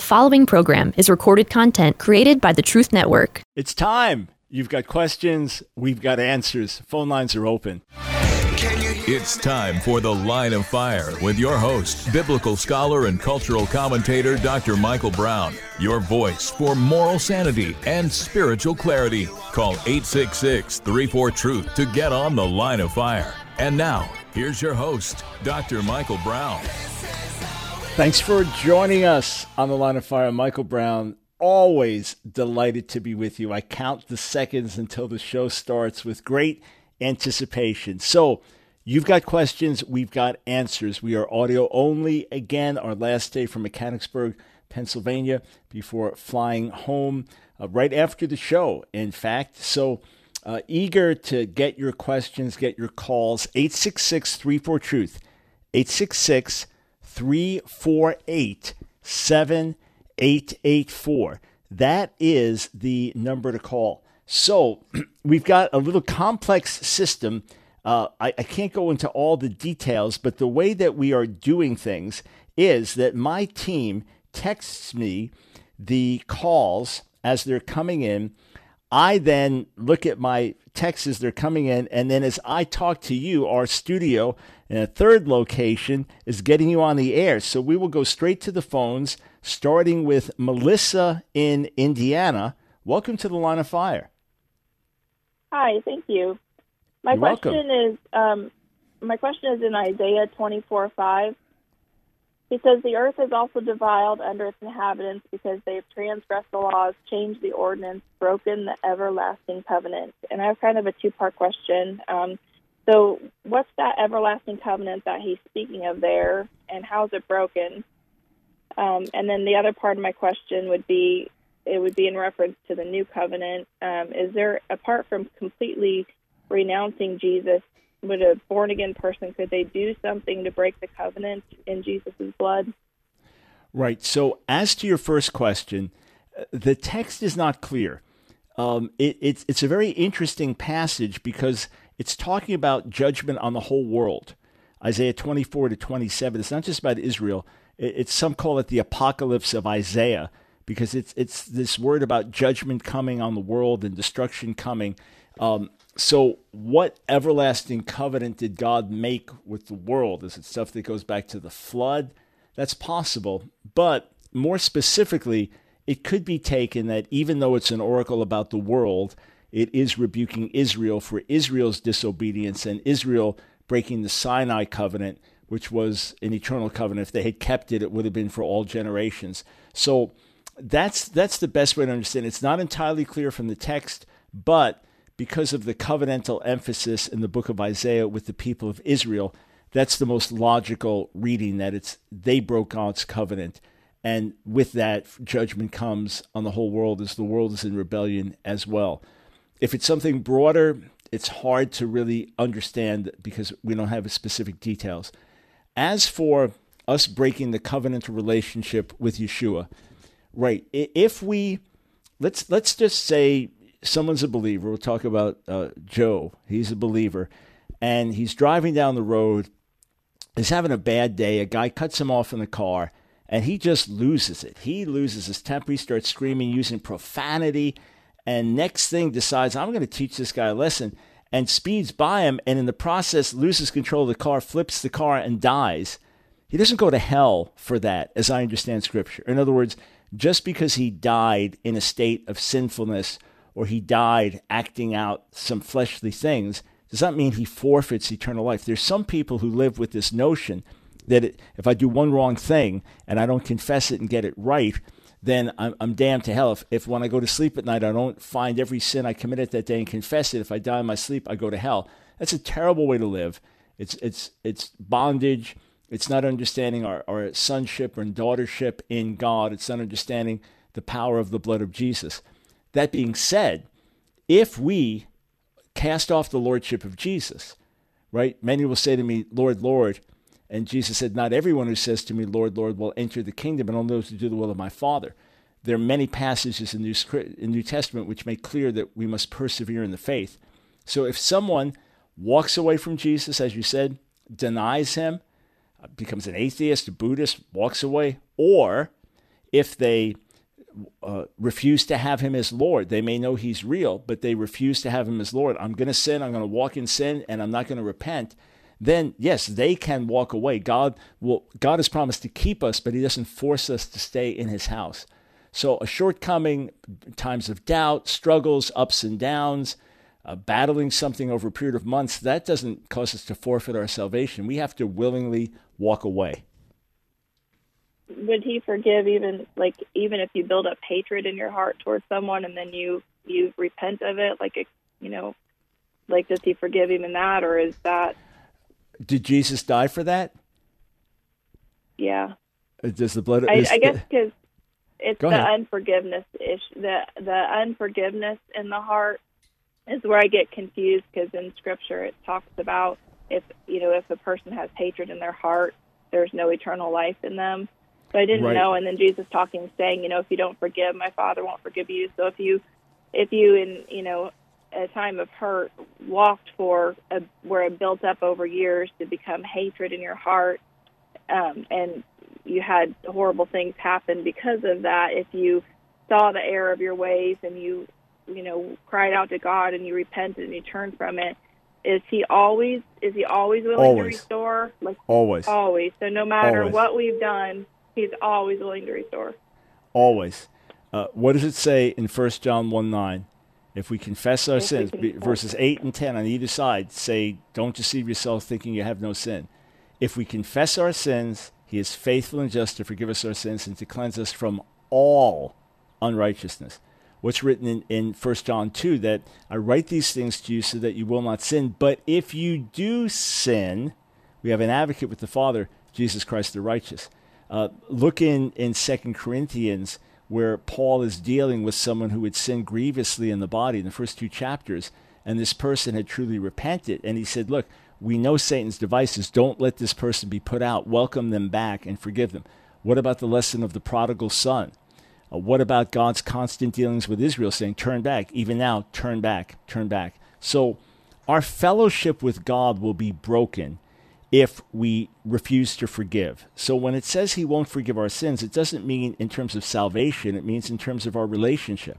The following program is recorded content created by the Truth Network. It's time. You've got questions, we've got answers. Phone lines are open. It's time for The Line of Fire with your host, biblical scholar and cultural commentator Dr. Michael Brown. Your voice for moral sanity and spiritual clarity. Call 866 34 Truth to get on The Line of Fire. And now, here's your host, Dr. Michael Brown. Thanks for joining us on the line of fire. Michael Brown, always delighted to be with you. I count the seconds until the show starts with great anticipation. So, you've got questions, we've got answers. We are audio only again, our last day from Mechanicsburg, Pennsylvania, before flying home uh, right after the show, in fact. So, uh, eager to get your questions, get your calls. 866 34 Truth. 866 348 7884. That is the number to call. So we've got a little complex system. Uh, I, I can't go into all the details, but the way that we are doing things is that my team texts me the calls as they're coming in. I then look at my texts as they're coming in, and then as I talk to you, our studio in a third location is getting you on the air. So we will go straight to the phones, starting with Melissa in Indiana. Welcome to the line of fire. Hi, thank you. My You're welcome. question is um, my question is in Isaiah twenty four five. He says the earth is also defiled under its inhabitants because they have transgressed the laws, changed the ordinance, broken the everlasting covenant. And I have kind of a two part question. Um, so, what's that everlasting covenant that he's speaking of there, and how's it broken? Um, and then the other part of my question would be it would be in reference to the new covenant. Um, is there, apart from completely renouncing Jesus, would a born again person could they do something to break the covenant in Jesus' blood? Right. So, as to your first question, uh, the text is not clear. Um, it, it's it's a very interesting passage because it's talking about judgment on the whole world. Isaiah 24 to 27. It's not just about Israel. It's some call it the apocalypse of Isaiah because it's it's this word about judgment coming on the world and destruction coming. Um, so, what everlasting covenant did God make with the world? Is it stuff that goes back to the flood? That's possible, but more specifically, it could be taken that even though it's an oracle about the world, it is rebuking Israel for Israel's disobedience and Israel breaking the Sinai covenant, which was an eternal covenant. If they had kept it, it would have been for all generations. So that's that's the best way to understand. It. It's not entirely clear from the text, but because of the covenantal emphasis in the book of Isaiah with the people of Israel, that's the most logical reading that it's they broke God's covenant. And with that, judgment comes on the whole world as the world is in rebellion as well. If it's something broader, it's hard to really understand because we don't have specific details. As for us breaking the covenantal relationship with Yeshua, right? If we let's let's just say someone's a believer. We'll talk about uh, Joe. He's a believer, and he's driving down the road. He's having a bad day. A guy cuts him off in the car, and he just loses it. He loses his temper. He starts screaming, using profanity and next thing decides I'm going to teach this guy a lesson and speeds by him and in the process loses control of the car, flips the car and dies. He doesn't go to hell for that, as I understand scripture. In other words, just because he died in a state of sinfulness or he died acting out some fleshly things does not mean he forfeits eternal life. There's some people who live with this notion that it, if I do one wrong thing and I don't confess it and get it right, then I'm, I'm damned to hell. If, if when I go to sleep at night, I don't find every sin I committed that day and confess it, if I die in my sleep, I go to hell. That's a terrible way to live. It's, it's, it's bondage. It's not understanding our, our sonship and daughtership in God. It's not understanding the power of the blood of Jesus. That being said, if we cast off the lordship of Jesus, right? Many will say to me, Lord, Lord, and Jesus said, Not everyone who says to me, Lord, Lord, will enter the kingdom, but only those who do the will of my Father. There are many passages in New, in New Testament which make clear that we must persevere in the faith. So if someone walks away from Jesus, as you said, denies him, uh, becomes an atheist, a Buddhist, walks away, or if they uh, refuse to have him as Lord. They may know he's real, but they refuse to have him as Lord. I'm going to sin. I'm going to walk in sin, and I'm not going to repent. Then yes, they can walk away. God will. God has promised to keep us, but He doesn't force us to stay in His house. So a shortcoming, times of doubt, struggles, ups and downs, uh, battling something over a period of months, that doesn't cause us to forfeit our salvation. We have to willingly walk away would he forgive even like even if you build up hatred in your heart towards someone and then you you repent of it? Like you know like does he forgive even that or is that did jesus die for that? Yeah. Uh, does the blood i, I guess because it's the unforgiveness issue the the unforgiveness in the heart is where i get confused because in scripture it talks about if you know if a person has hatred in their heart there's no eternal life in them so I didn't right. know. And then Jesus talking, saying, you know, if you don't forgive, my Father won't forgive you. So if you, if you in you know a time of hurt walked for a, where it built up over years to become hatred in your heart, um, and you had horrible things happen because of that. If you saw the error of your ways and you, you know, cried out to God and you repented and you turned from it, is He always is He always willing always. to restore? Like always, always. So no matter always. what we've done, He's always willing to restore. Always. Uh, what does it say in 1 John 1 9? If we confess our If sins, confess- verses 8 and 10 on either side say, Don't deceive yourself thinking you have no sin. If we confess our sins, he is faithful and just to forgive us our sins and to cleanse us from all unrighteousness. What's written in, in 1 John 2 that I write these things to you so that you will not sin. But if you do sin, we have an advocate with the Father, Jesus Christ the righteous. Uh, look in, in 2 Corinthians where Paul is dealing with someone who had sinned grievously in the body in the first two chapters, and this person had truly repented. And he said, Look, we know Satan's devices. Don't let this person be put out. Welcome them back and forgive them. What about the lesson of the prodigal son? Uh, what about God's constant dealings with Israel saying, Turn back, even now, turn back, turn back? So our fellowship with God will be broken if we refuse to forgive. So when it says he won't forgive our sins, it doesn't mean in terms of salvation, it means in terms of our relationship,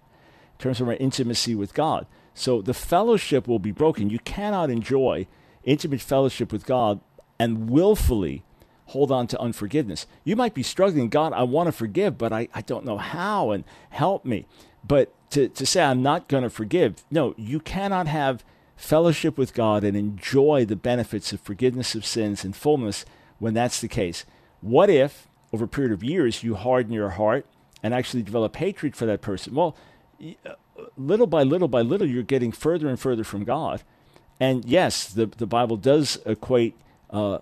in terms of our intimacy with God. So the fellowship will be broken. You cannot enjoy intimate fellowship with God and willfully hold on to unforgiveness. You might be struggling, God, I want to forgive, but I, I don't know how, and help me. But to, to say I'm not going to forgive, no, you cannot have fellowship with God and enjoy the benefits of forgiveness of sins and fullness when that's the case. What if, over a period of years, you harden your heart and actually develop hatred for that person? Well, uh, little by little by little, you're getting further and further from God. And yes, the, the Bible does equate uh,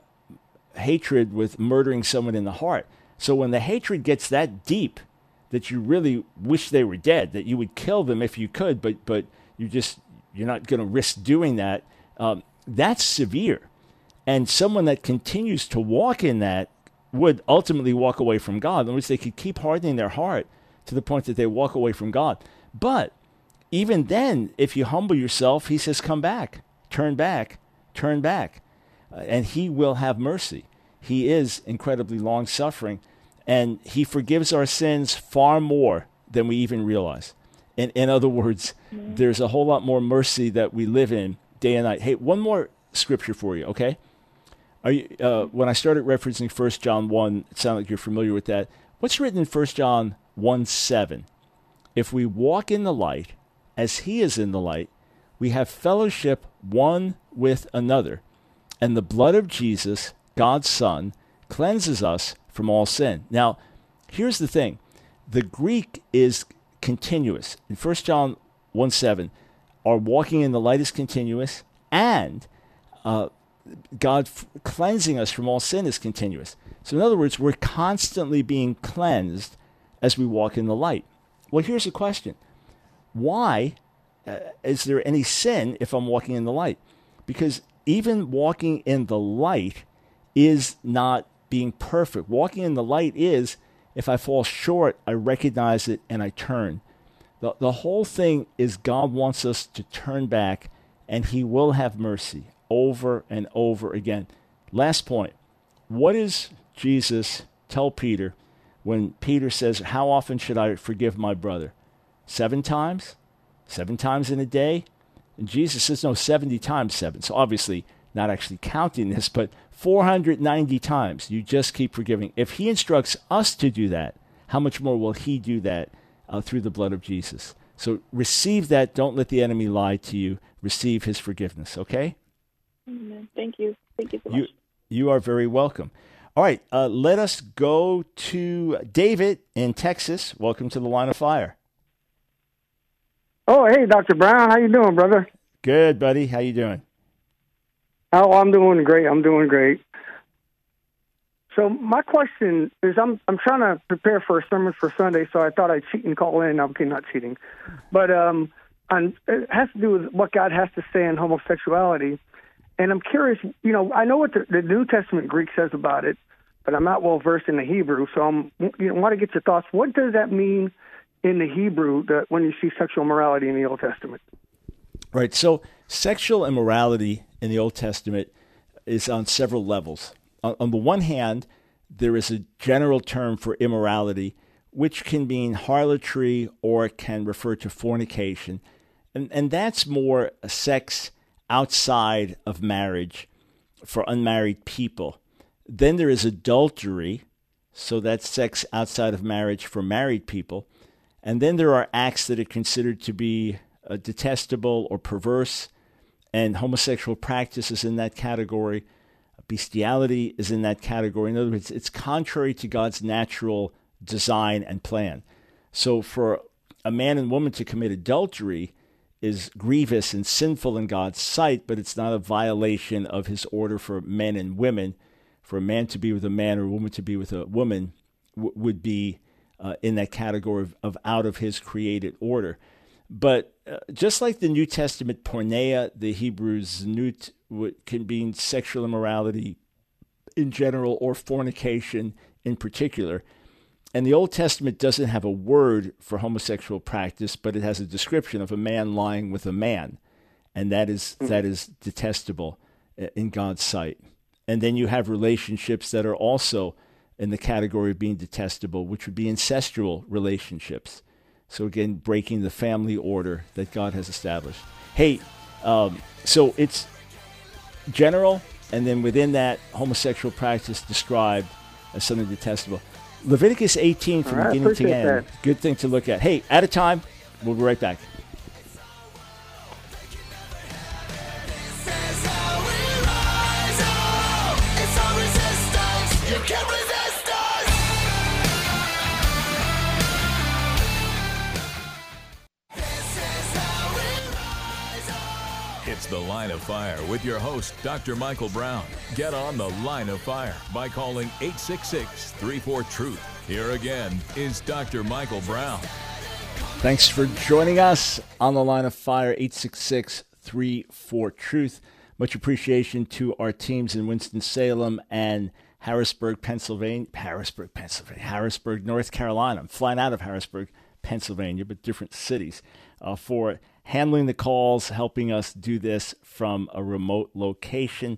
hatred with murdering someone in the heart. So when the hatred gets that deep that you really wish they were dead, that you would kill them if you could, but, but you just you're not going to risk doing that. Um, that's severe. And someone that continues to walk in that would ultimately walk away from God. In words, they could keep hardening their heart to the point that they walk away from God. But even then, if you humble yourself, he says, come back, turn back, turn back. Uh, and he will have mercy. He is incredibly long suffering, and he forgives our sins far more than we even realize. In, in other words, mm-hmm. there's a whole lot more mercy that we live in day and night. Hey, one more scripture for you, okay? Are you, uh, when I started referencing 1 John 1, it sounded like you're familiar with that. What's written in 1 John 1 7? If we walk in the light as he is in the light, we have fellowship one with another. And the blood of Jesus, God's Son, cleanses us from all sin. Now, here's the thing the Greek is continuous. In 1 John 1 7, our walking in the light is continuous, and uh, God f- cleansing us from all sin is continuous. So, in other words, we're constantly being cleansed as we walk in the light. Well, here's a question Why uh, is there any sin if I'm walking in the light? Because even walking in the light is not being perfect. Walking in the light is if I fall short, I recognize it and I turn. The, the whole thing is God wants us to turn back and He will have mercy over and over again. Last point. What does Jesus tell Peter when Peter says, How often should I forgive my brother? Seven times? Seven times in a day? And Jesus says, No, 70 times seven. So obviously, not actually counting this, but 490 times you just keep forgiving. If he instructs us to do that, how much more will he do that uh, through the blood of Jesus? So receive that. Don't let the enemy lie to you. Receive his forgiveness, okay? Amen. Thank you. Thank you so much. You, you are very welcome. All right, uh, let us go to David in Texas. Welcome to the line of fire. Oh, hey, Dr. Brown. How you doing, brother? Good, buddy. How you doing? Oh, I'm doing great. I'm doing great. So my question is, I'm I'm trying to prepare for a sermon for Sunday, so I thought I'd cheat and call in. Okay, not cheating, but um, on, it has to do with what God has to say on homosexuality. And I'm curious, you know, I know what the, the New Testament Greek says about it, but I'm not well versed in the Hebrew, so I'm you know want to get your thoughts. What does that mean in the Hebrew that when you see sexual morality in the Old Testament? Right. So sexual immorality in the Old Testament is on several levels. On, on the one hand, there is a general term for immorality, which can mean harlotry or can refer to fornication, and and that's more sex outside of marriage for unmarried people. Then there is adultery, so that's sex outside of marriage for married people. And then there are acts that are considered to be uh, detestable or perverse, and homosexual practice is in that category. Bestiality is in that category. In other words, it's contrary to God's natural design and plan. So for a man and woman to commit adultery, is grievous and sinful in God's sight, but it's not a violation of his order for men and women. For a man to be with a man or a woman to be with a woman w- would be uh, in that category of, of, out of his created order. But uh, just like the New Testament porneia, the Hebrew zenut can mean sexual immorality in general or fornication in particular. And the Old Testament doesn't have a word for homosexual practice, but it has a description of a man lying with a man, and that is, mm-hmm. that is detestable uh, in God's sight. And then you have relationships that are also in the category of being detestable, which would be incestual relationships. So again, breaking the family order that God has established. Hey, um, so it's general, and then within that, homosexual practice described as something detestable. Leviticus 18 from right, beginning to end. That. Good thing to look at. Hey, at a time, we'll be right back. Fire with your host, Dr. Michael Brown. Get on The Line of Fire by calling 866 34 Truth. Here again is Dr. Michael Brown. Thanks for joining us on The Line of Fire, 866 34 Truth. Much appreciation to our teams in Winston-Salem and Harrisburg, Pennsylvania. Harrisburg, Pennsylvania. Harrisburg, North Carolina. I'm flying out of Harrisburg, Pennsylvania, but different cities uh, for handling the calls, helping us do this from a remote location.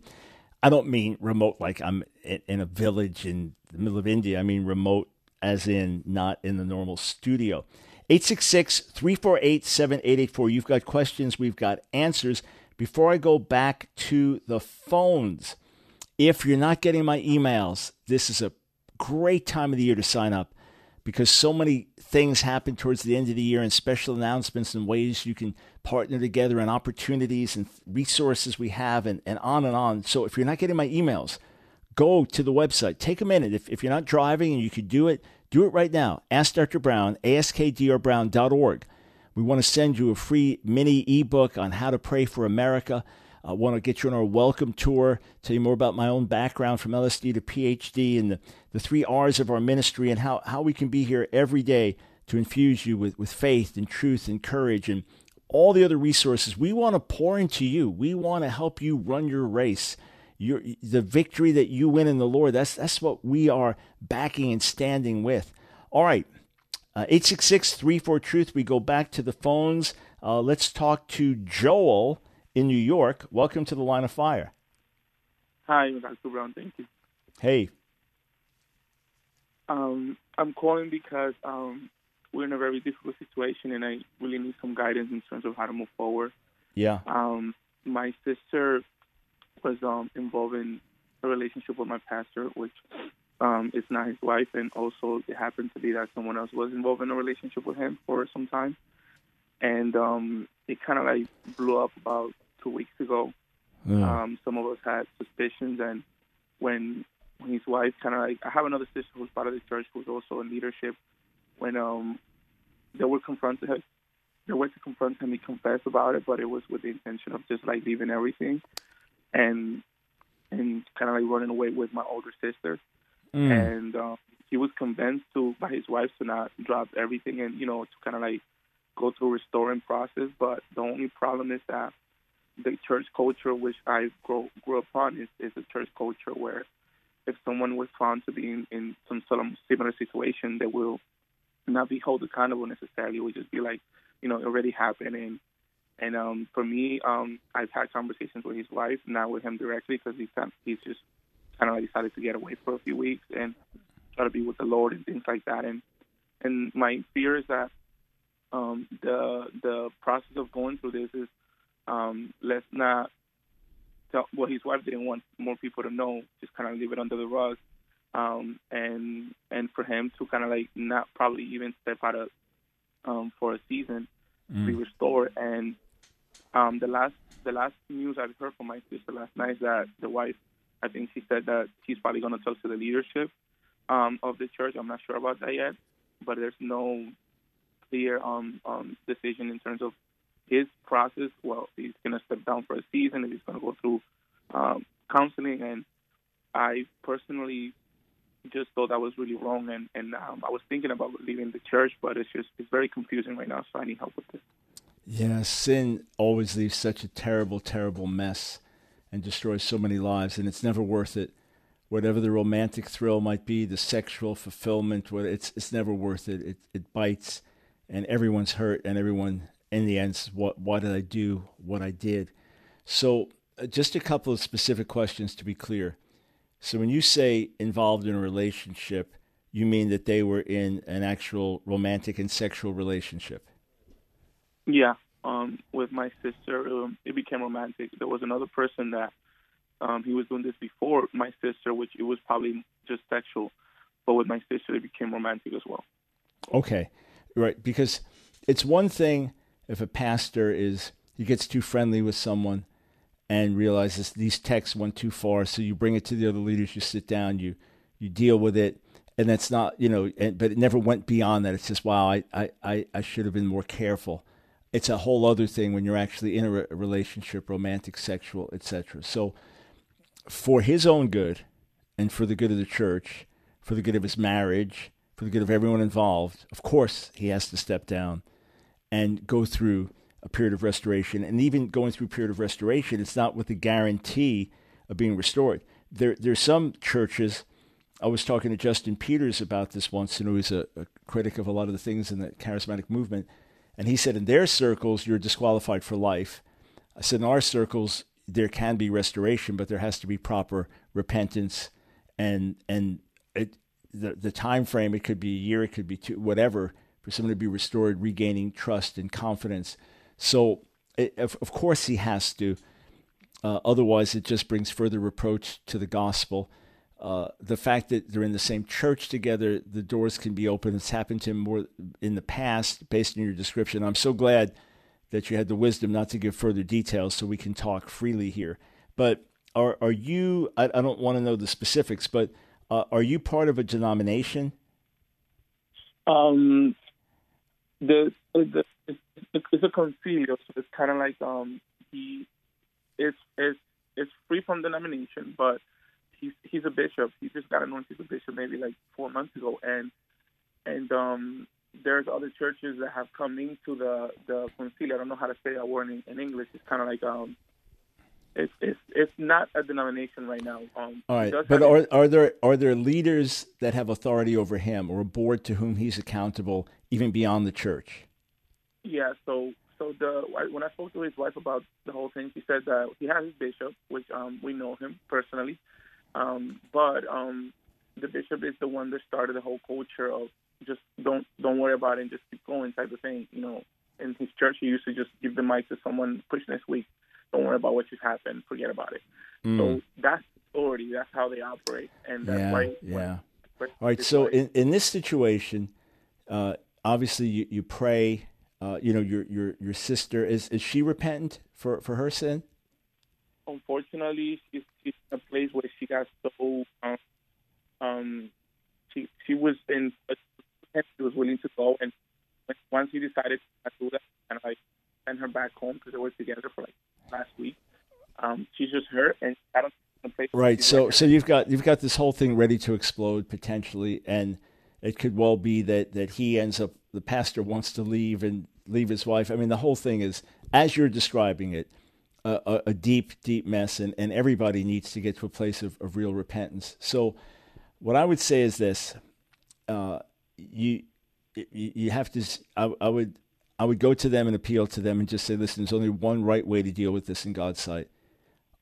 I don't mean remote like I'm in a village in the middle of India. I mean remote as in not in the normal studio. 866 348 7884. You've got questions, we've got answers. Before I go back to the phones, if you're not getting my emails, this is a great time of the year to sign up because so many things happen towards the end of the year and special announcements and ways you can partner together and opportunities and resources we have and, and on and on. So if you're not getting my emails, go to the website. Take a minute. If, if you're not driving and you could do it, do it right now. Ask Dr. Brown, askdrbrown.org. We want to send you a free mini ebook on how to pray for America. I want to get you on our welcome tour, tell you more about my own background from LSD to PhD and the, the three R's of our ministry and how, how we can be here every day to infuse you with, with faith and truth and courage and all the other resources. We want to pour into you. We want to help you run your race. Your, the victory that you win in the Lord, that's, that's what we are backing and standing with. All right. Uh, 866 34 Truth. We go back to the phones. Uh, let's talk to Joel in New York. Welcome to the line of fire. Hi, Dr. Brown. Thank you. Hey. Um, I'm calling because um, we're in a very difficult situation, and I really need some guidance in terms of how to move forward. Yeah. Um, my sister was um, involved in a relationship with my pastor, which um, is not his wife, and also it happened to be that someone else was involved in a relationship with him for some time, and um, it kind of like blew up about two weeks ago. Yeah. Um, some of us had suspicions, and when when his wife kind of like, I have another sister who's part of the church who's also in leadership. When um, they were confronted they went to confront him. He confessed about it, but it was with the intention of just like leaving everything, and and kind of like running away with my older sister. Mm. And um, he was convinced to by his wife to not drop everything and you know to kind of like go through a restoring process. But the only problem is that the church culture which I grew grew up on is, is a church culture where if someone was found to be in, in some sort of similar situation, they will not be held accountable necessarily. It would just be like, you know, it already happened. And and um, for me, um, I've had conversations with his wife, not with him directly, because he's he's just kind of like decided to get away for a few weeks and try to be with the Lord and things like that. And and my fear is that um, the the process of going through this is um, let's not tell, well his wife didn't want more people to know just kind of leave it under the rug um, and and for him to kind of like not probably even step out of um, for a season Mm. be restored and um, the last the last news I've heard from my sister last night is that the wife I think she said that she's probably going to talk to the leadership um, of the church I'm not sure about that yet but there's no clear um, um, decision in terms of his process. Well, he's going to step down for a season, and he's going to go through um, counseling. And I personally just thought that was really wrong, and and um, I was thinking about leaving the church, but it's just it's very confusing right now. So I need help with this. Yeah, sin always leaves such a terrible, terrible mess and destroys so many lives, and it's never worth it. Whatever the romantic thrill might be, the sexual fulfillment, it's it's never worth it. It it bites, and everyone's hurt, and everyone in the end, what why did I do what I did? So, uh, just a couple of specific questions to be clear. So, when you say involved in a relationship, you mean that they were in an actual romantic and sexual relationship? Yeah, um, with my sister, um, it became romantic. There was another person that um, he was doing this before my sister, which it was probably just sexual, but with my sister, it became romantic as well. Okay, right. Because it's one thing if a pastor is he gets too friendly with someone and realizes these texts went too far, so you bring it to the other leaders, you sit down, you you deal with it, and that's not you know, and, but it never went beyond that. It's just wow, I I I, should have been more careful. It's a whole other thing when you're actually in a, a relationship, romantic, sexual, etc. So, for his own good, and for the good of the church, for the good of his marriage, for the good of everyone involved, of course he has to step down and go through a period of restoration. And even going through a period of restoration, it's not with the guarantee of being restored. There, there's some churches. I was talking to Justin Peters about this once, and who is a, a critic of a lot of the things in the charismatic movement. And he said, in their circles, you're disqualified for life. I said, in our circles, there can be restoration, but there has to be proper repentance, and and it, the the time frame. It could be a year, it could be two, whatever, for someone to be restored, regaining trust and confidence. So, it, of, of course, he has to. Uh, otherwise, it just brings further reproach to the gospel. Uh, the fact that they're in the same church together, the doors can be open. It's happened to him more in the past, based on your description. I'm so glad that you had the wisdom not to give further details, so we can talk freely here. But are are you? I, I don't want to know the specifics, but uh, are you part of a denomination? Um, the, the it's, a concilio, so it's kind of like um he it's it's it's free from denomination, but he's he's a bishop. He just got anointed as a bishop maybe like four months ago, and and um there's other churches that have come into the the concilio. I don't know how to say that word in, in English. It's kind of like um it's it's it's not a denomination right now. Um, All right, but are are there are there leaders that have authority over him, or a board to whom he's accountable, even beyond the church? Yeah, so so the when I spoke to his wife about the whole thing, she said that he has his bishop, which um we know him personally, um but um the bishop is the one that started the whole culture of just don't don't worry about it and just keep going type of thing. You know, in his church, he used to just give the mic to someone, push next week. Don't worry about what just happened. Forget about it. Mm. So that's authority. That's how they operate, and that's yeah, why. Yeah. All right. So in in this situation, uh, obviously you, you pray. Uh, you know your your your sister is is she repentant for for her sin? Unfortunately, she's, she's in a place where she got so um, um she she was in she was willing to go and once he decided to do that and I sent her back home because they were together for like last week. Um, she's just hurt and I don't Right. So so you've got you've got this whole thing ready to explode potentially, and it could well be that that he ends up the pastor wants to leave and leave his wife. I mean, the whole thing is as you're describing it, a, a deep deep mess, and and everybody needs to get to a place of, of real repentance. So, what I would say is this: uh, you you have to. I, I would I would go to them and appeal to them and just say, listen, there's only one right way to deal with this in God's sight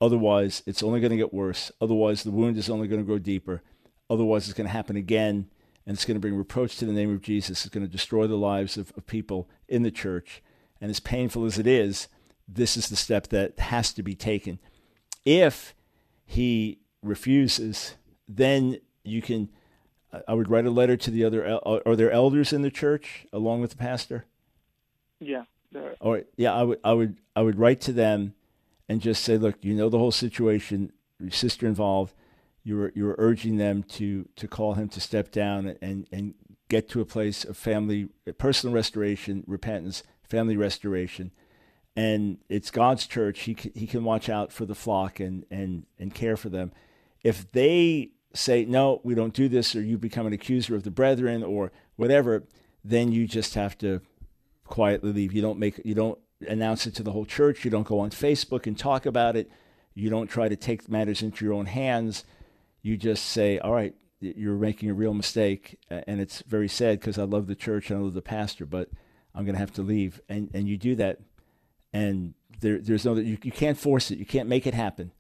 Otherwise, it's only going to get worse. Otherwise, the wound is only going to grow deeper. Otherwise, it's going to happen again, and it's going to bring reproach to the name of Jesus. It's going to destroy the lives of, of people in the church. And as painful as it is, this is the step that has to be taken. If he refuses, then you can. I would write a letter to the other. Uh, are there elders in the church along with the pastor? Yeah. Or yeah, I would. I would. I would write to them and just say, look, you know the whole situation, your sister involved. You were you were urging them to to call him to step down and and get to a place of family, personal restoration, repentance, family restoration, and it's God's church. He can, he can watch out for the flock and and and care for them. If they say no, we don't do this, or you become an accuser of the brethren, or whatever, then you just have to quietly leave. You don't make you don't announce it to the whole church. You don't go on Facebook and talk about it. You don't try to take matters into your own hands. You just say, all right, you're making a real mistake. And it's very sad because I love the church and I love the pastor, but I'm going to have to leave. And, and you do that. And there, there's no, you, you can't force it. You can't make it happen.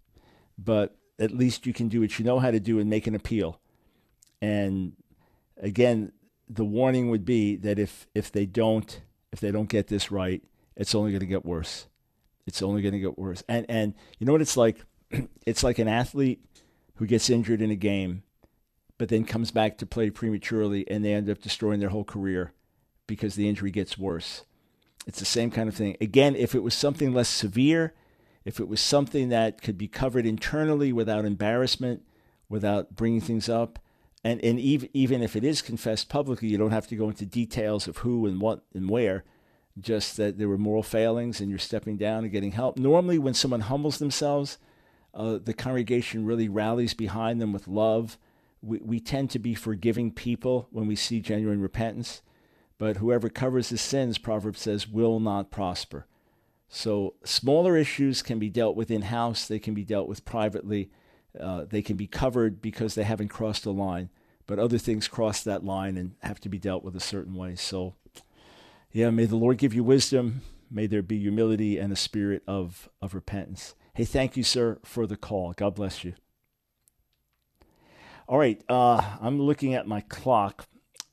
But at least you can do what you know how to do and make an appeal. And again, the warning would be that if, if they don't, if they don't get this right, it's only going to get worse. It's only going to get worse. And and you know what it's like? it's like an athlete who gets injured in a game, but then comes back to play prematurely, and they end up destroying their whole career because the injury gets worse. It's the same kind of thing. Again, if it was something less severe, if it was something that could be covered internally without embarrassment, without bringing things up, and, and even, even if it is confessed publicly, you don't have to go into details of who and what and where just that there were moral failings and you're stepping down and getting help. Normally, when someone humbles themselves, uh, the congregation really rallies behind them with love. We, we tend to be forgiving people when we see genuine repentance, but whoever covers his sins, Proverbs says, will not prosper. So, smaller issues can be dealt with in house, they can be dealt with privately, uh, they can be covered because they haven't crossed a line, but other things cross that line and have to be dealt with a certain way. So, yeah, may the Lord give you wisdom. May there be humility and a spirit of, of repentance. Hey, thank you, sir, for the call. God bless you. All right, uh, I'm looking at my clock.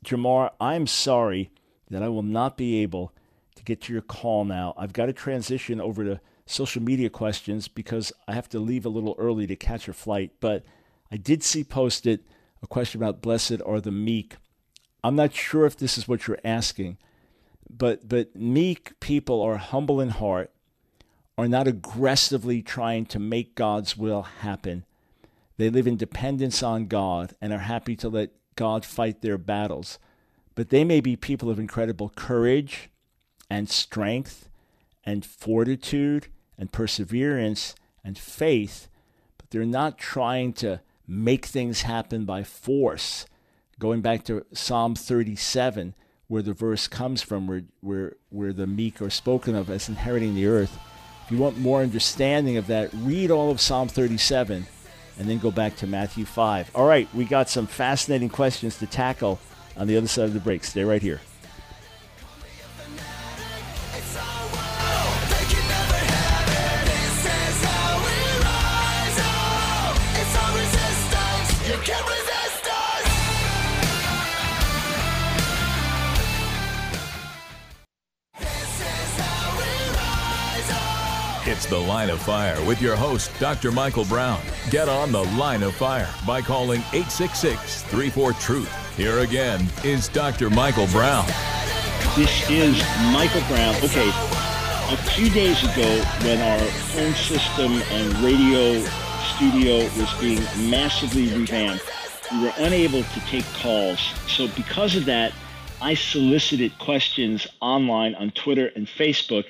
Jamar, I'm sorry that I will not be able to get to your call now. I've got to transition over to social media questions because I have to leave a little early to catch a flight. But I did see posted a question about blessed are the meek. I'm not sure if this is what you're asking, but but meek people are humble in heart, are not aggressively trying to make God's will happen. They live in dependence on God and are happy to let God fight their battles. But they may be people of incredible courage and strength and fortitude and perseverance and faith, but they're not trying to make things happen by force. Going back to Psalm 37, where the verse comes from, where, where, where the meek are spoken of as inheriting the earth. If you want more understanding of that, read all of Psalm 37 and then go back to Matthew 5. All right, we got some fascinating questions to tackle on the other side of the break. Stay right here. It's The Line of Fire with your host, Dr. Michael Brown. Get on The Line of Fire by calling 866 34 Truth. Here again is Dr. Michael Brown. This is Michael Brown. Okay, a few days ago, when our phone system and radio studio was being massively revamped, we were unable to take calls. So, because of that, I solicited questions online on Twitter and Facebook.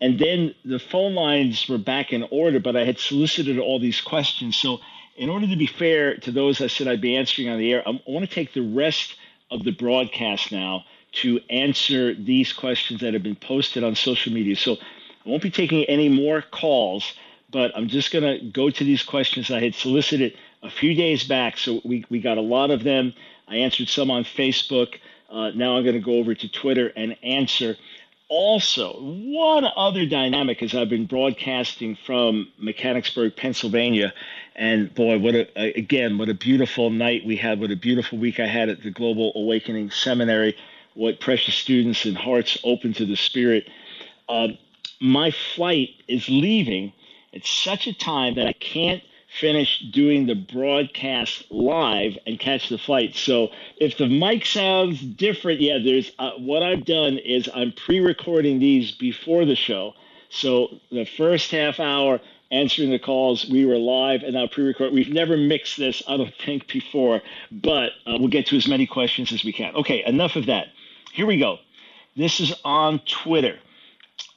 And then the phone lines were back in order, but I had solicited all these questions. So, in order to be fair to those I said I'd be answering on the air, I want to take the rest of the broadcast now to answer these questions that have been posted on social media. So, I won't be taking any more calls, but I'm just going to go to these questions I had solicited a few days back. So, we, we got a lot of them. I answered some on Facebook. Uh, now I'm going to go over to Twitter and answer. Also, one other dynamic is I've been broadcasting from Mechanicsburg, Pennsylvania, and boy, what a again, what a beautiful night we had, what a beautiful week I had at the Global Awakening Seminary, what precious students and hearts open to the Spirit. Uh, my flight is leaving at such a time that I can't finish doing the broadcast live and catch the flight. So if the mic sounds different, yeah, there's uh, what I've done is I'm pre-recording these before the show. So the first half hour answering the calls, we were live and now pre-record. We've never mixed this, I don't think, before, but uh, we'll get to as many questions as we can. Okay, enough of that. Here we go. This is on Twitter.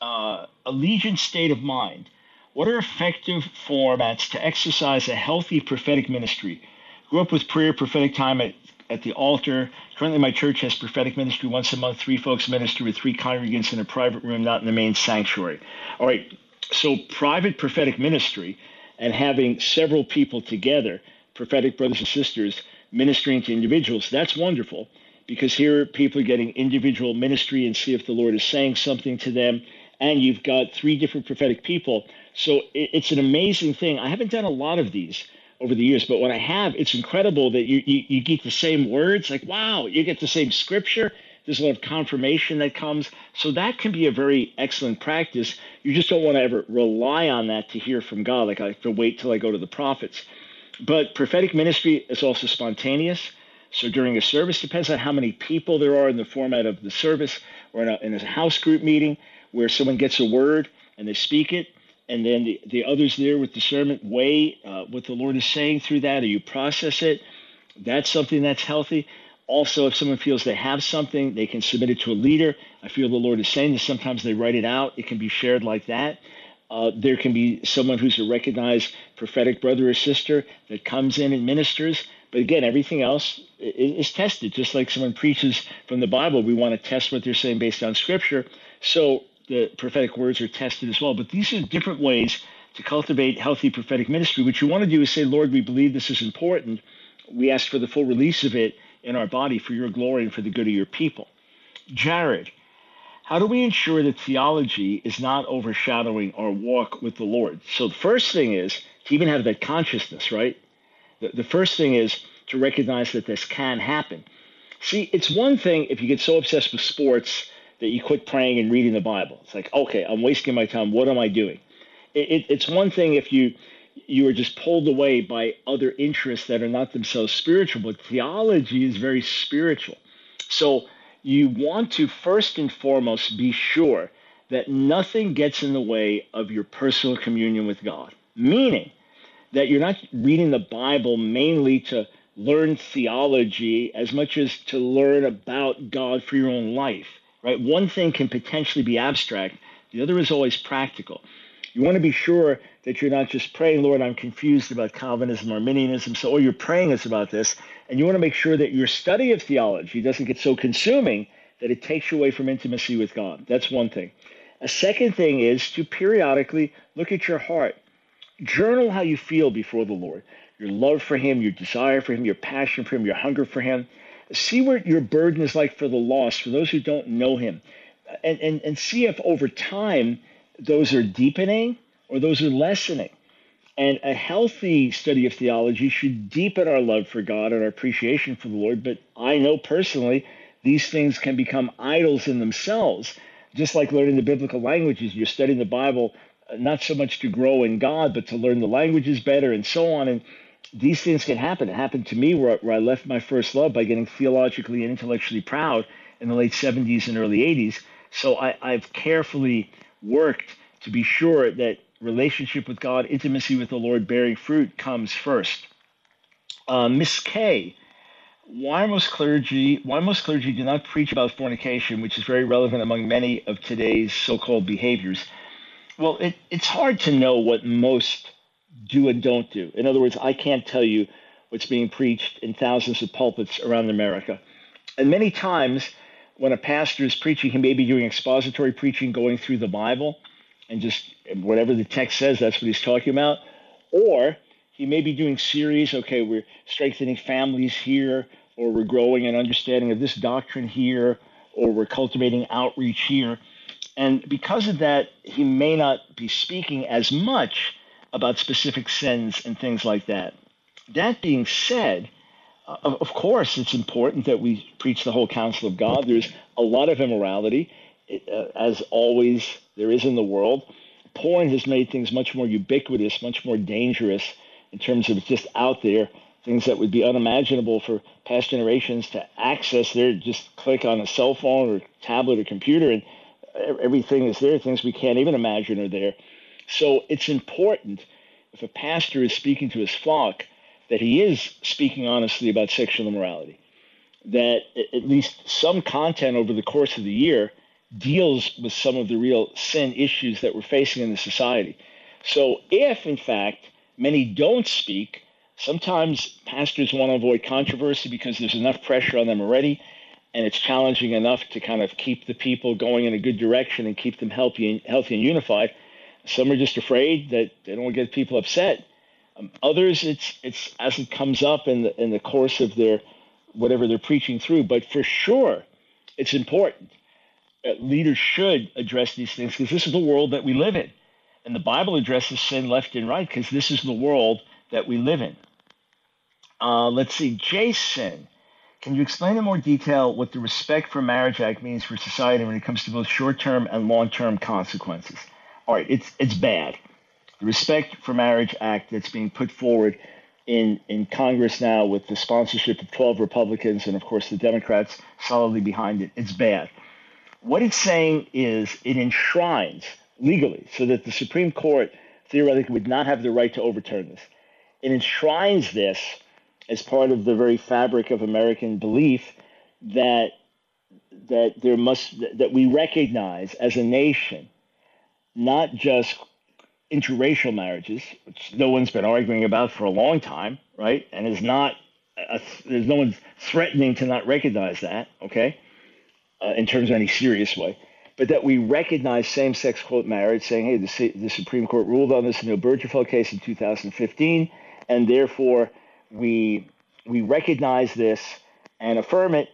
Uh, Allegiant State of Mind. What are effective formats to exercise a healthy prophetic ministry? Grew up with prayer, prophetic time at, at the altar. Currently, my church has prophetic ministry once a month, three folks minister with three congregants in a private room, not in the main sanctuary. All right, so private prophetic ministry and having several people together, prophetic brothers and sisters, ministering to individuals, that's wonderful because here people are getting individual ministry and see if the Lord is saying something to them. And you've got three different prophetic people so it's an amazing thing. I haven't done a lot of these over the years, but when I have, it's incredible that you, you, you get the same words. Like, wow, you get the same scripture. There's a lot of confirmation that comes. So that can be a very excellent practice. You just don't want to ever rely on that to hear from God. Like I have to wait till I go to the prophets. But prophetic ministry is also spontaneous. So during a service, depends on how many people there are in the format of the service or in a, in a house group meeting where someone gets a word and they speak it and then the, the others there with discernment weigh uh, what the Lord is saying through that, or you process it. That's something that's healthy. Also, if someone feels they have something, they can submit it to a leader. I feel the Lord is saying this. Sometimes they write it out. It can be shared like that. Uh, there can be someone who's a recognized prophetic brother or sister that comes in and ministers. But again, everything else is, is tested. Just like someone preaches from the Bible, we want to test what they're saying based on Scripture. So the prophetic words are tested as well. But these are different ways to cultivate healthy prophetic ministry. What you want to do is say, Lord, we believe this is important. We ask for the full release of it in our body for your glory and for the good of your people. Jared, how do we ensure that theology is not overshadowing our walk with the Lord? So the first thing is to even have that consciousness, right? The, the first thing is to recognize that this can happen. See, it's one thing if you get so obsessed with sports that you quit praying and reading the Bible. It's like, okay, I'm wasting my time. What am I doing? It, it, it's one thing if you you are just pulled away by other interests that are not themselves spiritual, but theology is very spiritual. So you want to first and foremost be sure that nothing gets in the way of your personal communion with God, meaning that you're not reading the Bible mainly to learn theology as much as to learn about God for your own life right? One thing can potentially be abstract, the other is always practical. You want to be sure that you're not just praying, Lord, I'm confused about Calvinism, or Arminianism, so all you're praying is about this. And you want to make sure that your study of theology doesn't get so consuming that it takes you away from intimacy with God. That's one thing. A second thing is to periodically look at your heart. Journal how you feel before the Lord your love for Him, your desire for Him, your passion for Him, your hunger for Him. See what your burden is like for the lost, for those who don't know him, and, and, and see if over time those are deepening or those are lessening. And a healthy study of theology should deepen our love for God and our appreciation for the Lord. But I know personally, these things can become idols in themselves. Just like learning the biblical languages, you're studying the Bible uh, not so much to grow in God, but to learn the languages better and so on. And these things can happen. It happened to me where, where I left my first love by getting theologically and intellectually proud in the late 70s and early 80s. So I, I've carefully worked to be sure that relationship with God, intimacy with the Lord, bearing fruit comes first. Uh, Miss K, why most clergy why most clergy do not preach about fornication, which is very relevant among many of today's so-called behaviors. Well, it, it's hard to know what most do and don't do. In other words, I can't tell you what's being preached in thousands of pulpits around America. And many times, when a pastor is preaching, he may be doing expository preaching, going through the Bible, and just whatever the text says, that's what he's talking about. Or he may be doing series, okay, we're strengthening families here, or we're growing an understanding of this doctrine here, or we're cultivating outreach here. And because of that, he may not be speaking as much about specific sins and things like that. That being said, uh, of course, it's important that we preach the whole counsel of God. There's a lot of immorality, uh, as always, there is in the world. Porn has made things much more ubiquitous, much more dangerous in terms of just out there, things that would be unimaginable for past generations to access there. Just click on a cell phone or tablet or computer, and everything is there. Things we can't even imagine are there. So it's important if a pastor is speaking to his flock that he is speaking honestly about sexual immorality, that at least some content over the course of the year deals with some of the real sin issues that we're facing in the society. So if, in fact, many don't speak, sometimes pastors want to avoid controversy because there's enough pressure on them already, and it's challenging enough to kind of keep the people going in a good direction and keep them healthy and, healthy and unified. Some are just afraid that they don't get people upset. Um, others, it's it's as it comes up in the in the course of their whatever they're preaching through. But for sure, it's important. Uh, leaders should address these things because this is the world that we live in, and the Bible addresses sin left and right because this is the world that we live in. Uh, let's see, Jason. Can you explain in more detail what the Respect for Marriage Act means for society when it comes to both short term and long term consequences? All right, it's it's bad. The Respect for Marriage Act that's being put forward in in Congress now with the sponsorship of 12 Republicans and of course the Democrats solidly behind it. It's bad. What it's saying is it enshrines legally so that the Supreme Court theoretically would not have the right to overturn this. It enshrines this as part of the very fabric of American belief that that there must that we recognize as a nation not just interracial marriages, which no one's been arguing about for a long time, right? And is not, a, there's no one threatening to not recognize that, okay, uh, in terms of any serious way. But that we recognize same sex quote marriage, saying, hey, the, the Supreme Court ruled on this in the Obergefell case in 2015, and therefore we, we recognize this and affirm it.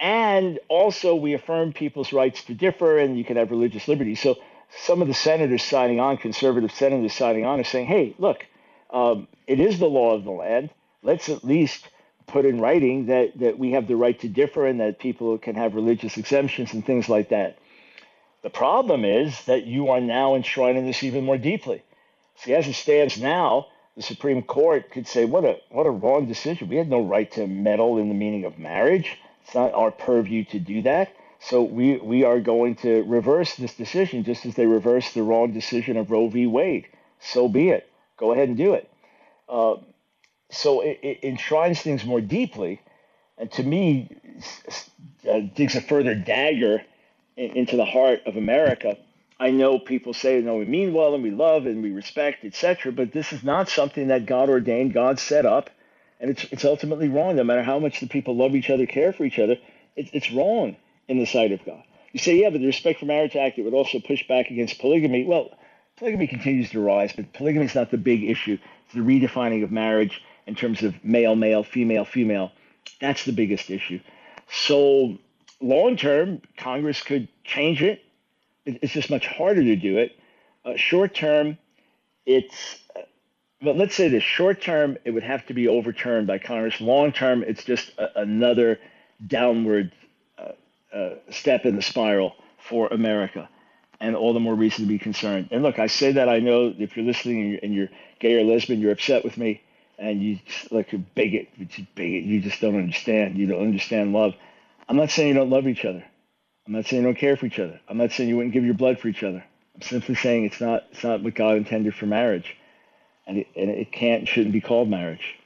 And also, we affirm people's rights to differ, and you can have religious liberty. So, some of the senators signing on, conservative senators signing on, are saying, hey, look, um, it is the law of the land. Let's at least put in writing that, that we have the right to differ and that people can have religious exemptions and things like that. The problem is that you are now enshrining this even more deeply. See, as it stands now, the Supreme Court could say, what a, what a wrong decision. We had no right to meddle in the meaning of marriage. It's not our purview to do that. So we, we are going to reverse this decision just as they reversed the wrong decision of Roe v. Wade. So be it. Go ahead and do it. Uh, so it, it, enshrines things more deeply, and to me, uh, digs a further dagger in, into the heart of America. I know people say, no, we mean well and we love and we respect, etc., but this is not something that God ordained, God set up, and it's, it's ultimately wrong. No matter how much the people love each other, care for each other, it, it's wrong in the sight of God. You say, yeah, but the Respect for Marriage Act, it would also push back against polygamy. Well, polygamy continues to rise, but polygamy is not the big issue. It's the redefining of marriage in terms of male, male, female, female. That's the biggest issue. So, long term, Congress could change it. It's just much harder to do it. Uh, short term, it's, well, let's say this short term, it would have to be overturned by Congress. Long term, it's just a, another downward step in the spiral for America. and all the more reason to be concerned. And look, I say that I know if you're listening and you're, and you're gay or lesbian, you're upset with me, and you like a bigot, you bigot, you just don't understand. You don't understand love. I'm not saying you don't love each other. I'm not saying you don't care for each other. I'm not saying you wouldn't give your blood for each other. I'm simply saying it's not it's not what God intended for marriage, and it, and it can't shouldn't be called marriage.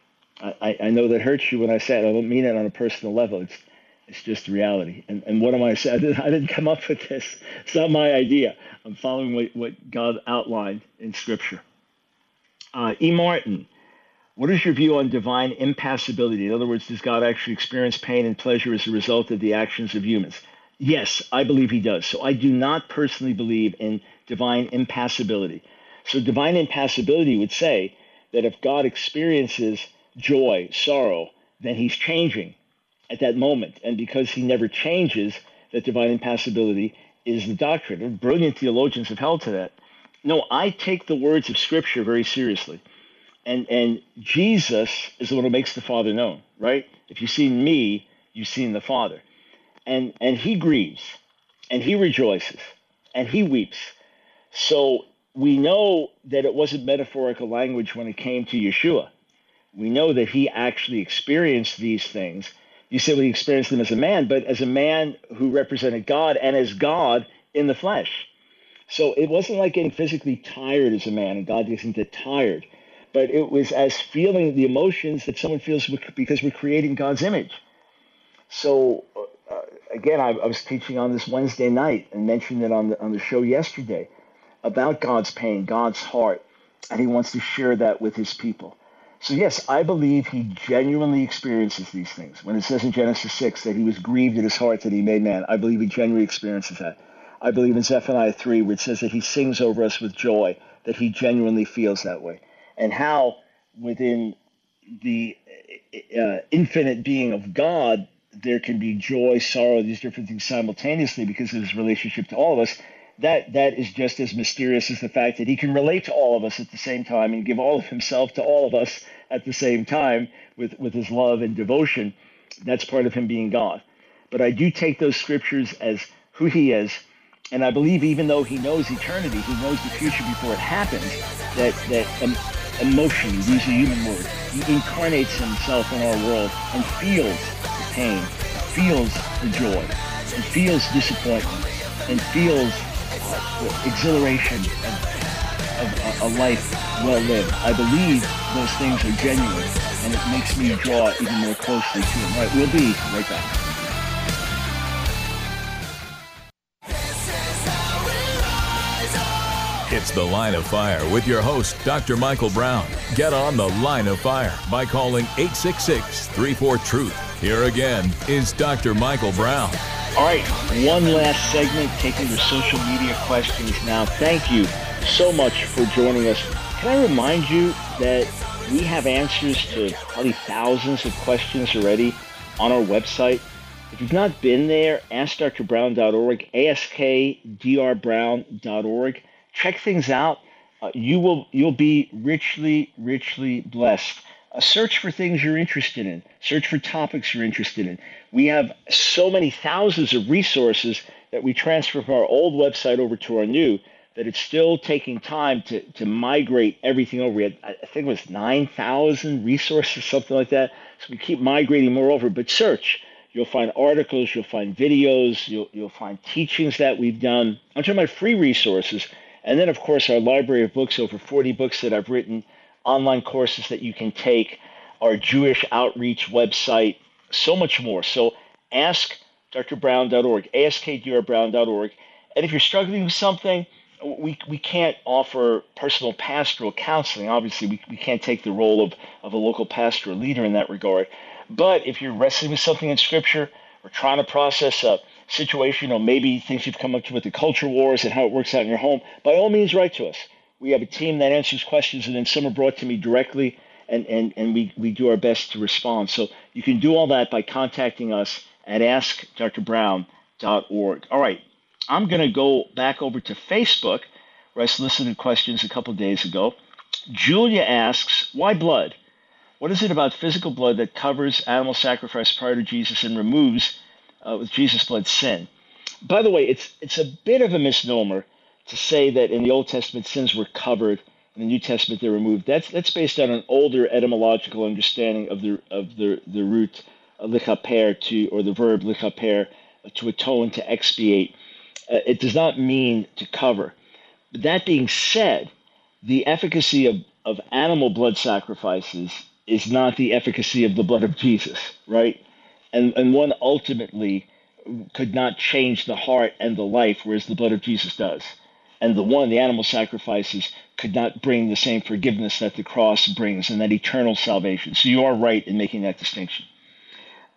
I, I know that hurts you when I say it. I don't mean it on a personal level. It's it's just reality. And and what am I saying? I didn't, come up with this. It's not my idea. I'm following what, what God outlined in Scripture. Uh, e. Martin, what is your view on divine impassibility? In other words, does God actually experience pain and pleasure as a result of the actions of humans? Yes, I believe he does. So I do not personally believe in divine impassibility. So divine impassibility would say that if God experiences joy, sorrow, then he's changing at that moment. And because he never changes, that divine impassibility is the doctrine. And brilliant theologians have held to that. No, I take the words of Scripture very seriously. And, and Jesus is the one who makes the Father known, right? If you've seen me, you've seen the Father. And, and he grieves, and he rejoices, and he weeps. So we know that it wasn't metaphorical language when it came to Yeshua. We know that he actually experienced these things. You well, he experienced them as a man, but as a man who represented God and as God in the flesh. So it wasn't like getting physically tired as a man, and God doesn't get tired, but it was as feeling the emotions that someone feels because we're creating God's image. So uh, again, I, I, was teaching on this Wednesday night and mentioned it on the on the show yesterday about God's pain, God's heart, and He wants to share that with His people. So, yes, I believe he genuinely experiences these things. When it says in Genesis 6 that he was grieved in his heart that he made man, I believe he genuinely experiences that. I believe in Zephaniah 3, where it says that he sings over us with joy, that he genuinely feels that way. And how within the uh, infinite being of God, there can be joy, sorrow, these different things simultaneously because of his relationship to all of us that that is just as mysterious as the fact that he can relate to all of us at the same time and give all of himself to all of us at the same time with, with his love and devotion. That's part of him being God. But I do take those scriptures as who he is. And I believe even though he knows eternity, he knows the future before it happens, that, that um, emotion, use a human word, he incarnates himself in our world and feels the pain, feels the joy, and feels disappointment, and feels exhilaration of, of a, a, life well lived. I believe those things are genuine, and it makes me draw even more closely to him. Right, we'll be right back. It's The Line of Fire with your host, Dr. Michael Brown. Get on The Line of Fire by calling 866 34 Truth. Here again is Dr. Michael Brown. All right, one last segment, taking your social media questions now. Thank you so much for joining us. Can I remind you that we have answers to probably thousands of questions already on our website. If you've not been there, askdrbrown.org, askdrbrown.org. Check things out. Uh, you will you'll be richly, richly blessed. Uh, search for things you're interested in. Search for topics you're interested in. We have so many thousands of resources that we transfer from our old website over to our new that it's still taking time to, to migrate everything over. We had, I think it was 9,000 resources, something like that. So we keep migrating more over. But search. You'll find articles, you'll find videos, you'll, you'll find teachings that we've done. I'm talking about free resources. And then, of course, our library of books, over 40 books that I've written online courses that you can take, our Jewish outreach website, so much more. So ask drbrown.org, askdrbrown.org. And if you're struggling with something, we, we can't offer personal pastoral counseling. Obviously, we, we can't take the role of, of a local pastor or leader in that regard. But if you're wrestling with something in Scripture or trying to process a situation or maybe things you've come up to with the culture wars and how it works out in your home, by all means, write to us. We have a team that answers questions, and then some are brought to me directly, and, and, and we, we do our best to respond. So you can do all that by contacting us at askdrbrown.org. All right, I'm going to go back over to Facebook, where I solicited questions a couple days ago. Julia asks, Why blood? What is it about physical blood that covers animal sacrifice prior to Jesus and removes, uh, with Jesus' blood, sin? By the way, it's, it's a bit of a misnomer to say that in the Old Testament sins were covered, in the New Testament they're removed. That's that's based on an older etymological understanding of the of the the root lichaper to or the verb lichaper to atone to expiate. Uh, it does not mean to cover. But that being said, the efficacy of, of animal blood sacrifices is not the efficacy of the blood of Jesus, right? And and one ultimately could not change the heart and the life, whereas the blood of Jesus does. And the one, the animal sacrifices, could not bring the same forgiveness that the cross brings and that eternal salvation. So you are right in making that distinction.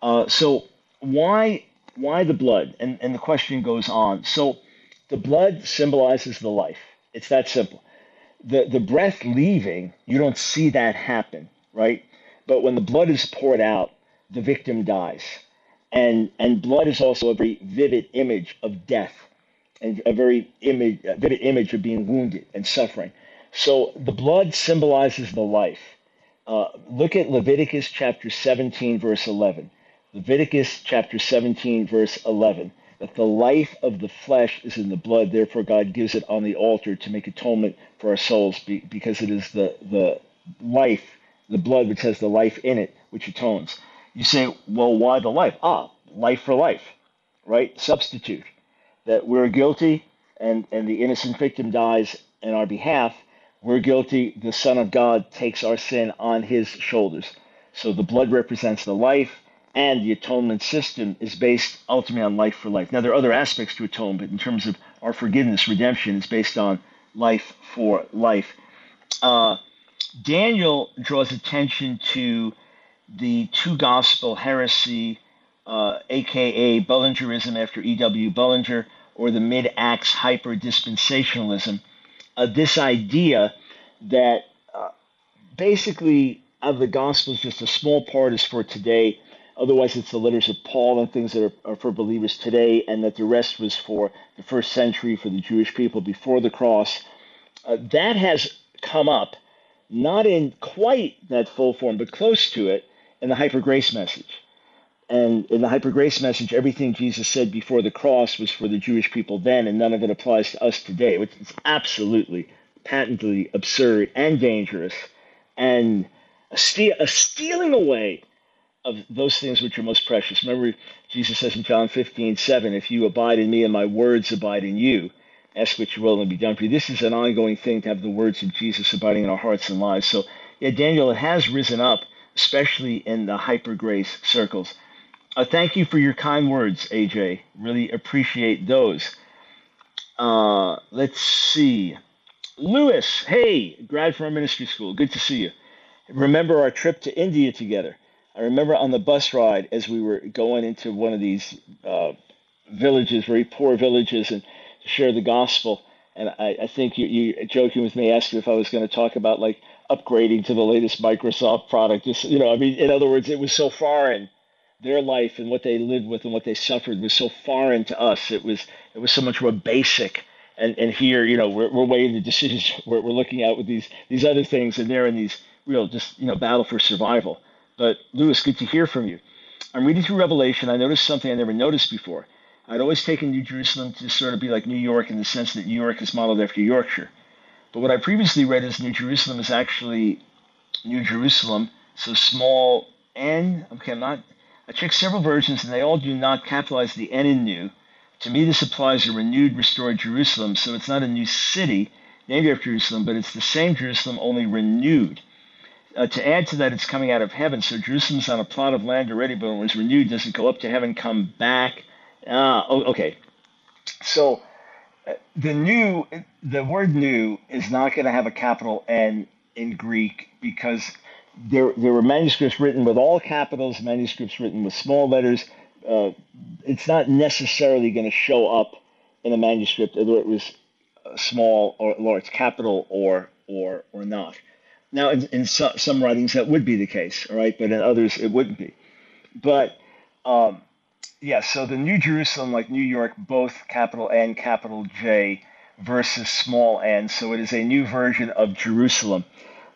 Uh, so why why the blood? And and the question goes on. So the blood symbolizes the life. It's that simple. The the breath leaving, you don't see that happen, right? But when the blood is poured out, the victim dies. And and blood is also a very vivid image of death and a very image, a vivid image of being wounded and suffering. So the blood symbolizes the life. Uh, look at Leviticus chapter 17, verse 11. Leviticus chapter 17, verse 11. That the life of the flesh is in the blood, therefore God gives it on the altar to make atonement for our souls, because it is the, the life, the blood which has the life in it, which atones. You say, well, why the life? Ah, life for life, right? Substitute that we're guilty and, and the innocent victim dies in our behalf, we're guilty. The Son of God takes our sin on his shoulders. So the blood represents the life, and the atonement system is based ultimately on life for life. Now, there are other aspects to atonement in terms of our forgiveness, redemption is based on life for life. Uh, Daniel draws attention to the two gospel heresy, uh, aka Bullingerism after E.W. Bullinger, or the mid Acts hyper dispensationalism, uh, this idea that uh, basically of the gospel is just a small part is for today. Otherwise, it's the letters of Paul and things that are, are for believers today, and that the rest was for the first century for the Jewish people before the cross. Uh, that has come up, not in quite that full form, but close to it in the hyper grace message. And in the hyper grace message, everything Jesus said before the cross was for the Jewish people then, and none of it applies to us today, which is absolutely, patently absurd and dangerous, and a, a stealing away of those things which are most precious. Remember, Jesus says in John 15, 7, if you abide in me and my words abide in you, ask what you will and be done for you. This is an ongoing thing to have the words of Jesus abiding in our hearts and lives. So, yeah, Daniel, it has risen up, especially in the hyper grace circles. Uh, thank you for your kind words, AJ. Really appreciate those. Uh, let's see. Lewis, hey, grad from our ministry school. Good to see you. Remember our trip to India together. I remember on the bus ride as we were going into one of these uh, villages, very poor villages, and to share the gospel. And I, I think you, you joking with me, asked me if I was going to talk about like upgrading to the latest Microsoft product. Just, you know, I mean, in other words, it was so foreign their life and what they lived with and what they suffered was so foreign to us. It was it was so much more basic. And and here, you know, we're, we're weighing the decisions we're, we're looking at with these these other things, and they're in these real just you know battle for survival. But Lewis, good to hear from you. I'm reading through Revelation. I noticed something I never noticed before. I'd always taken New Jerusalem to sort of be like New York in the sense that New York is modeled after Yorkshire. But what I previously read is New Jerusalem is actually New Jerusalem, so small n. Okay, I'm not I checked several versions and they all do not capitalize the N in new. To me, this applies a renewed, restored Jerusalem, so it's not a new city named after Jerusalem, but it's the same Jerusalem, only renewed. Uh, to add to that, it's coming out of heaven, so Jerusalem's on a plot of land already, but when it was renewed, does it go up to heaven, come back? Ah, okay. So uh, the new, the word new is not going to have a capital N in Greek because there, there were manuscripts written with all capitals, manuscripts written with small letters. Uh, it's not necessarily going to show up in a manuscript whether it was small or large, capital or or or not. Now, in, in so, some writings that would be the case, all right, but in others it wouldn't be. But um, yeah, so the New Jerusalem, like New York, both capital N, capital J, versus small n. So it is a new version of Jerusalem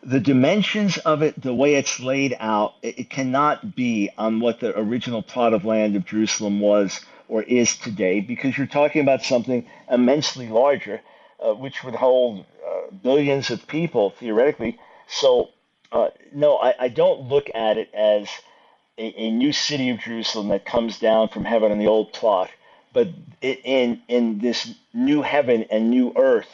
the dimensions of it, the way it's laid out, it, it, cannot be on what the original plot of land of Jerusalem was or is today, because you're talking about something immensely larger. uh, which would hold uh, billions of people theoretically. So, uh, no, I, I, don't look at it as a, a, new city of Jerusalem that comes down from heaven on the old plot, but it, in in this new heaven and new earth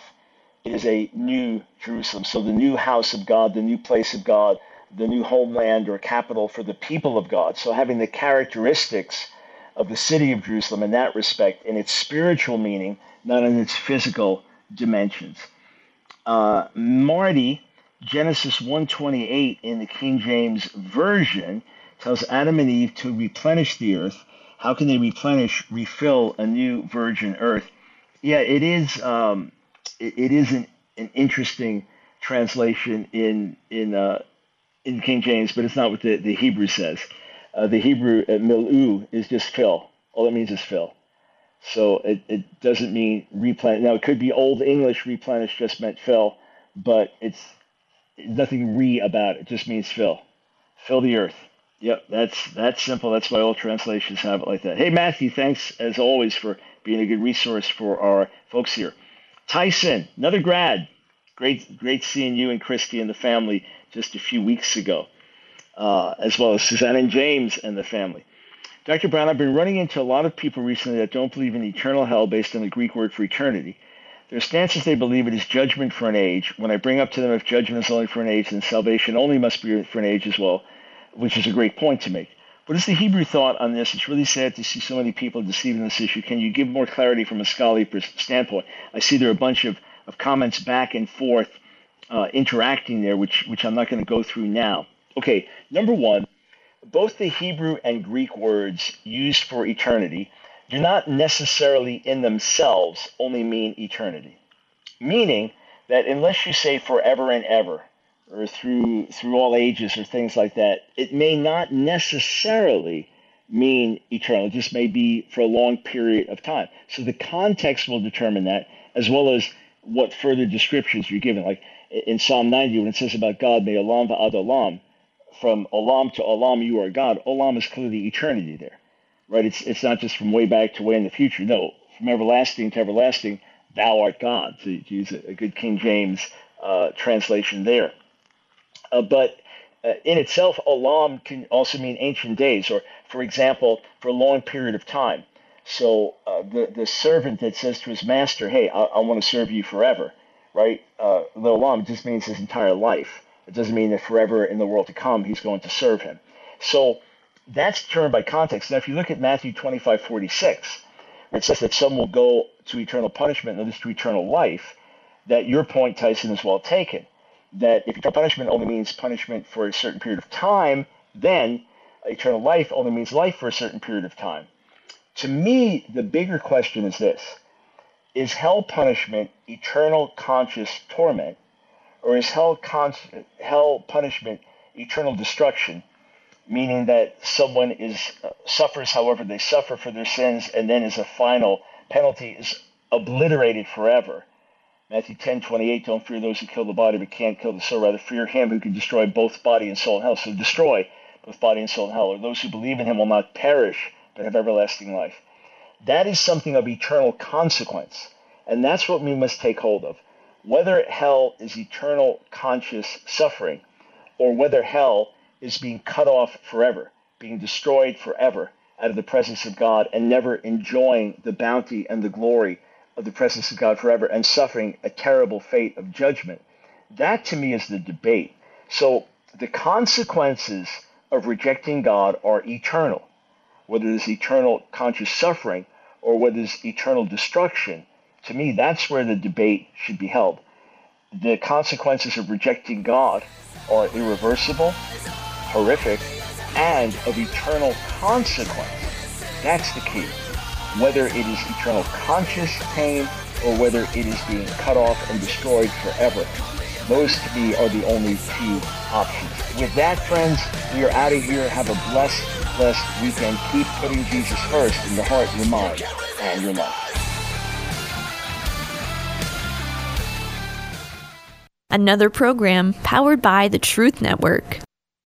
is a new Jerusalem. So the new house of God, the new place of God, the new homeland or capital for the people of God. So having the characteristics of the city of Jerusalem in that respect, in its spiritual meaning, not in its physical dimensions. Uh, Marty, Genesis 128 in the King James Version tells Adam and Eve to replenish the earth. How can they replenish, refill a new virgin earth? Yeah, it is. Um, it, it is an, an interesting translation in in uh, in King James, but it's not what the, the Hebrew says. Uh, the Hebrew uh, milu is just fill. All it means is fill. So it, it doesn't mean replenish. Now it could be Old English replenish just meant fill, but it's nothing re about it. It just means fill. Fill the earth. Yep, that's that's simple. That's why all translations have it like that. Hey Matthew, thanks as always for being a good resource for our folks here. Tyson, another grad. Great, great seeing you and Christy and the family just a few weeks ago, uh, as well as Suzanne and James and the family. Dr. Brown, I've been running into a lot of people recently that don't believe in eternal hell based on the Greek word for eternity. Their stance is they believe it is judgment for an age. When I bring up to them if judgment is only for an age, then salvation only must be for an age as well, which is a great point to make. What is the Hebrew thought on this? It's really sad to see so many people deceiving this issue. Can you give more clarity from a scholarly standpoint? I see there are a bunch of, of comments back and forth uh, interacting there, which, which I'm not going to go through now. Okay, number one, both the Hebrew and Greek words used for eternity do not necessarily in themselves only mean eternity. Meaning that unless you say forever and ever, or through through all ages or things like that, it may not necessarily mean eternal. It just may be for a long period of time. So the context will determine that, as well as what further descriptions you're given. Like in Psalm 90, when it says about God, may olam va'ad olam, from olam to olam you are God. Olam is clearly eternity there, right? It's it's not just from way back to way in the future. No, from everlasting to everlasting, thou art God. To use a, good King James uh, translation there. Uh, but uh, in itself, olam can also mean ancient days, or, for example, for a long period of time. So uh, the the servant that says to his master, "Hey, I, I want to serve you forever," right? Uh, the olam just means his entire life. It doesn't mean that forever in the world to come he's going to serve him. So that's determined by context. Now, if you look at Matthew 25, 46, it says that some will go to eternal punishment and others to eternal life, that your point, Tyson, is well taken that if eternal punishment only means punishment for a certain period of time, then eternal life only means life for a certain period of time. To me, the bigger question is this Is hell punishment eternal conscious torment, or is hell, con- hell punishment eternal destruction, meaning that someone is uh, suffers however they suffer for their sins, and then as a final penalty is obliterated forever? Matthew 10, 28, don't fear those who kill the body but can't kill the soul. Rather, fear him who can destroy both body and soul in hell. So destroy both body and soul in hell. Or those who believe in him will not perish but have everlasting life. That is something of eternal consequence. And that's what we must take hold of. Whether hell is eternal conscious suffering or whether hell is being cut off forever, being destroyed forever out of the presence of God and never enjoying the bounty and the glory of the presence of God forever and suffering a terrible fate of judgment. That to me is the debate. So the consequences of rejecting God are eternal, whether there's eternal conscious suffering or whether there's eternal destruction. To me, that's where the debate should be held. The consequences of rejecting God are irreversible, horrific, and of eternal consequence. That's the key whether it is eternal conscious pain or whether it is being cut off and destroyed forever. Those to me are the only two options. With that, friends, we are out of here. Have a blessed, blessed weekend. Keep putting Jesus first in your heart, your mind, and your life. Another program powered by the Truth Network.